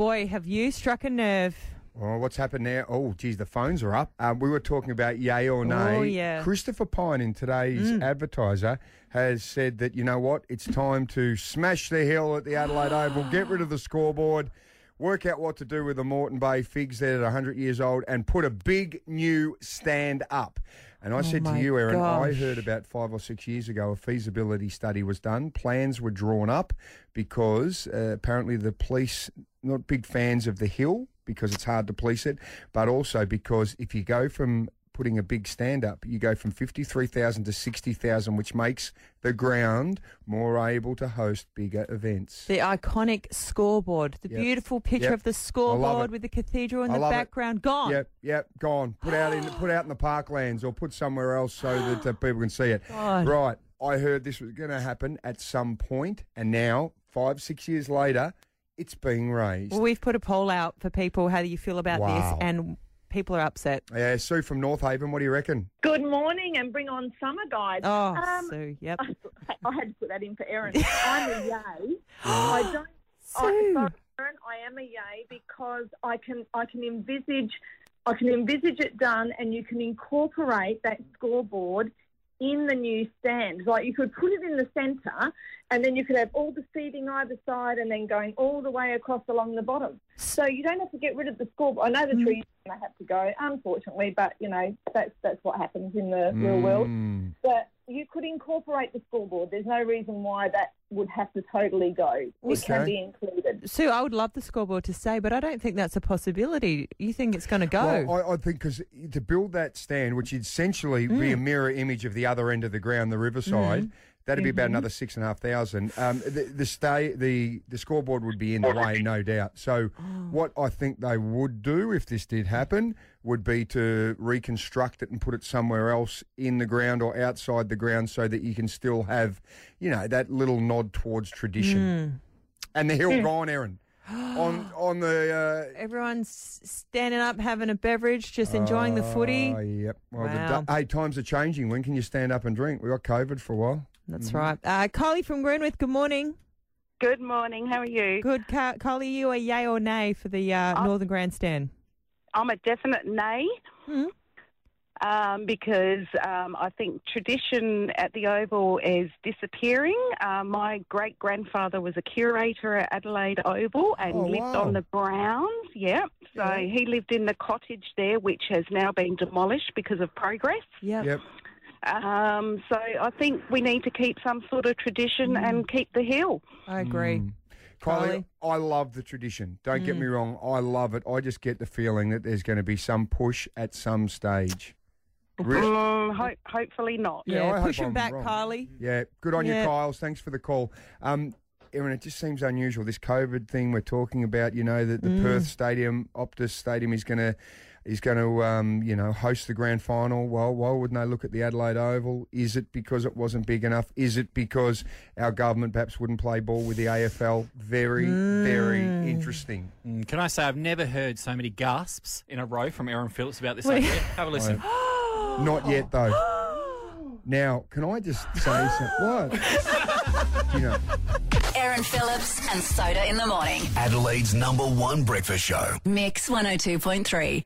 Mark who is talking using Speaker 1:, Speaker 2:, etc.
Speaker 1: boy, have you struck a nerve?
Speaker 2: Oh, what's happened there? Oh, geez, the phones are up. Um, we were talking about yay or nay.
Speaker 1: Oh, yeah.
Speaker 2: Christopher Pyne in today's
Speaker 1: Mm.
Speaker 2: advertiser has said that, you know what, it's time to smash the hill at the Adelaide Oval, get rid of the scoreboard, work out what to do with the Moreton Bay figs there at 100 years old, and put a big new stand up. And I said to
Speaker 1: Oh
Speaker 2: you, Erin, I heard about five or six years ago a feasibility study was done. Plans were drawn up because uh, apparently the police not big fans of the hill because it's hard to police it, but also because if you go from putting a big stand up, you go from 53,000 to 60,000, which makes the ground more able to host bigger events.
Speaker 1: The iconic scoreboard, the
Speaker 2: Yep.
Speaker 1: beautiful picture
Speaker 2: Yep.
Speaker 1: of the scoreboard with the cathedral in
Speaker 2: I
Speaker 1: the
Speaker 2: love it.
Speaker 1: background. Gone.
Speaker 2: Yep, yep, gone. Put out in put out in the parklands or put somewhere else so that uh, people can see it.
Speaker 1: God.
Speaker 2: Right. I heard this was going to happen at some point, and now five, six years later, it's being raised.
Speaker 1: Well, we've put a poll out for people. How do you feel about
Speaker 2: Wow.
Speaker 1: this? And people are upset.
Speaker 2: Yeah, Sue from North Haven. What do you reckon?
Speaker 3: Good morning and bring on summer, guys.
Speaker 1: Oh,
Speaker 3: Um,
Speaker 1: Sue, yep.
Speaker 3: I had to put that in for Erin. I'm a yay. I don't. I,
Speaker 1: Sue.
Speaker 3: sorry, Erin, I am a yay because I can I can envisage I can envisage it done, and you can incorporate that scoreboard in the new stand. Like you could put it in the centre, and then you could have all the seating either side, and then going all the way across along the bottom. So you don't have to get rid of the scoreboard. I know the trees may have to go, unfortunately, but you know that's that's what happens in the real world
Speaker 2: Mm.
Speaker 3: but you could incorporate the scoreboard. There's no reason why that would have to totally go. It can be included.
Speaker 1: Sue, I would love the scoreboard to stay, but I don't think that's a possibility. You think it's going to go?
Speaker 2: Well, I, I think because to build that stand, which would essentially be a
Speaker 1: Mm.
Speaker 2: mirror image of the other end of the ground, the riverside, that'd be about
Speaker 1: Mm-hmm.
Speaker 2: another six and a half thousand. Um, the, the stay, the the scoreboard would be in the way, no doubt. So,
Speaker 1: Oh.
Speaker 2: what I think they would do if this did happen would be to reconstruct it and put it somewhere else in the ground or outside the ground, so that you can still have, you know, that little nod towards tradition.
Speaker 1: Mm.
Speaker 2: And the hill gone, Erin. On on the uh,
Speaker 1: Everyone's standing up, having a beverage, just enjoying the footy.
Speaker 2: Oh, yep. Well, the
Speaker 1: Wow.
Speaker 2: da- hey, times are changing. When can you stand up and drink? We got COVID for a while.
Speaker 1: That's right. Uh, Kylie from Greenwith, good morning.
Speaker 4: Good morning. How are you?
Speaker 1: Good, Ka- Kylie. You a yay or nay for the uh, Northern Grandstand?
Speaker 4: I'm a definite nay. Um, because um, I think tradition at the Oval is disappearing. Uh, my great grandfather was a curator at Adelaide Oval and
Speaker 2: Oh,
Speaker 4: lived
Speaker 2: wow.
Speaker 4: on the grounds. Yeah, so
Speaker 2: Yeah.
Speaker 4: he lived in the cottage there, which has now been demolished because of progress.
Speaker 1: Yep.
Speaker 2: Yep.
Speaker 4: Um, so I think we need to keep some sort of tradition and keep the hill.
Speaker 1: I agree.
Speaker 2: Mm. Kylie,
Speaker 1: Kylie?
Speaker 2: I love the tradition. Don't
Speaker 1: Mm.
Speaker 2: get me wrong. I love it. I just get the feeling that there's going to be some push at some stage. Re-
Speaker 4: Mm, ho- hopefully not.
Speaker 2: Yeah,
Speaker 1: Yeah, push him back,
Speaker 2: wrong.
Speaker 1: Kylie.
Speaker 2: Yeah, good on
Speaker 1: Yeah.
Speaker 2: you, Kyles. Thanks for the call. Um, Erin, it just seems unusual. This COVID thing we're talking about, you know, that the
Speaker 1: Mm.
Speaker 2: Perth Stadium, Optus Stadium, is going to is going to um, you know host the grand final. Well, why wouldn't they look at the Adelaide Oval? Is it because it wasn't big enough? Is it because our government perhaps wouldn't play ball with the AFL? Very, very
Speaker 1: Mm.
Speaker 2: interesting.
Speaker 5: Mm, Can I say I've never heard so many gasps in a row from Erin Phillips about this
Speaker 1: What do
Speaker 5: idea?
Speaker 1: you-
Speaker 5: Have a listen.
Speaker 2: Not yet, though. Now, can I just say something? What? you know.
Speaker 6: Erin Phillips and Soda in the morning.
Speaker 7: Adelaide's number one breakfast show.
Speaker 6: Mix 102.3.